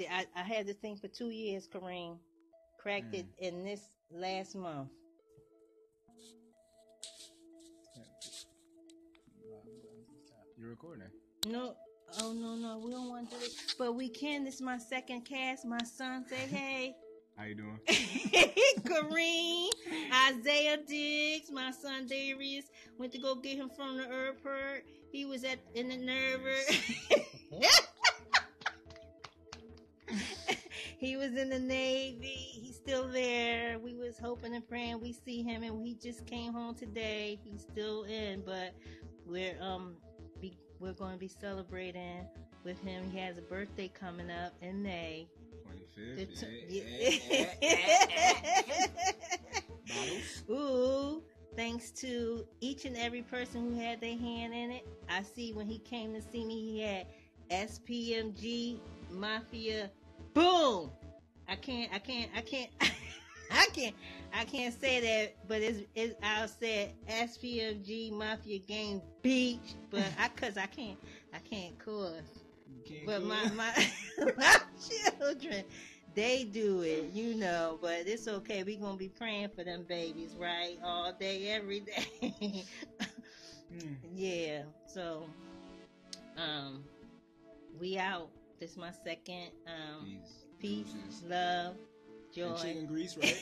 I, I had this thing for two years, Kareem. Cracked it mm. in this last month. You're recording. No, oh no, no, we don't want to do it. But we can. This is my second cast. My son say hey. How you doing? Kareem, Isaiah Diggs, my son Darius went to go get him from the airport. He was at in the nerver. he was in the Navy. He's still there. We was hoping and praying we see him, and he just came home today. He's still in, but we're um be, we're going to be celebrating with him. He has a birthday coming up in May. 25th. The yeah. Ooh, thanks to each and every person who had their hand in it. I see when he came to see me, he had SPMG Mafia. Boom! I can't, I can't, I can't. I can't, I can't say that, but it's, it's I'll say SPMG Mafia Game Beach, but I, cause I can't, I can't curse. Can't But my my my children, they do it, you know. But it's okay. We gonna be praying for them babies, right? All day, every day. Hmm. yeah. So, um, we out. This is my second. Um, Peace. peace, Deuces. love, And joy. chicken grease, right?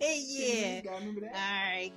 yeah. Gotta remember All that. right.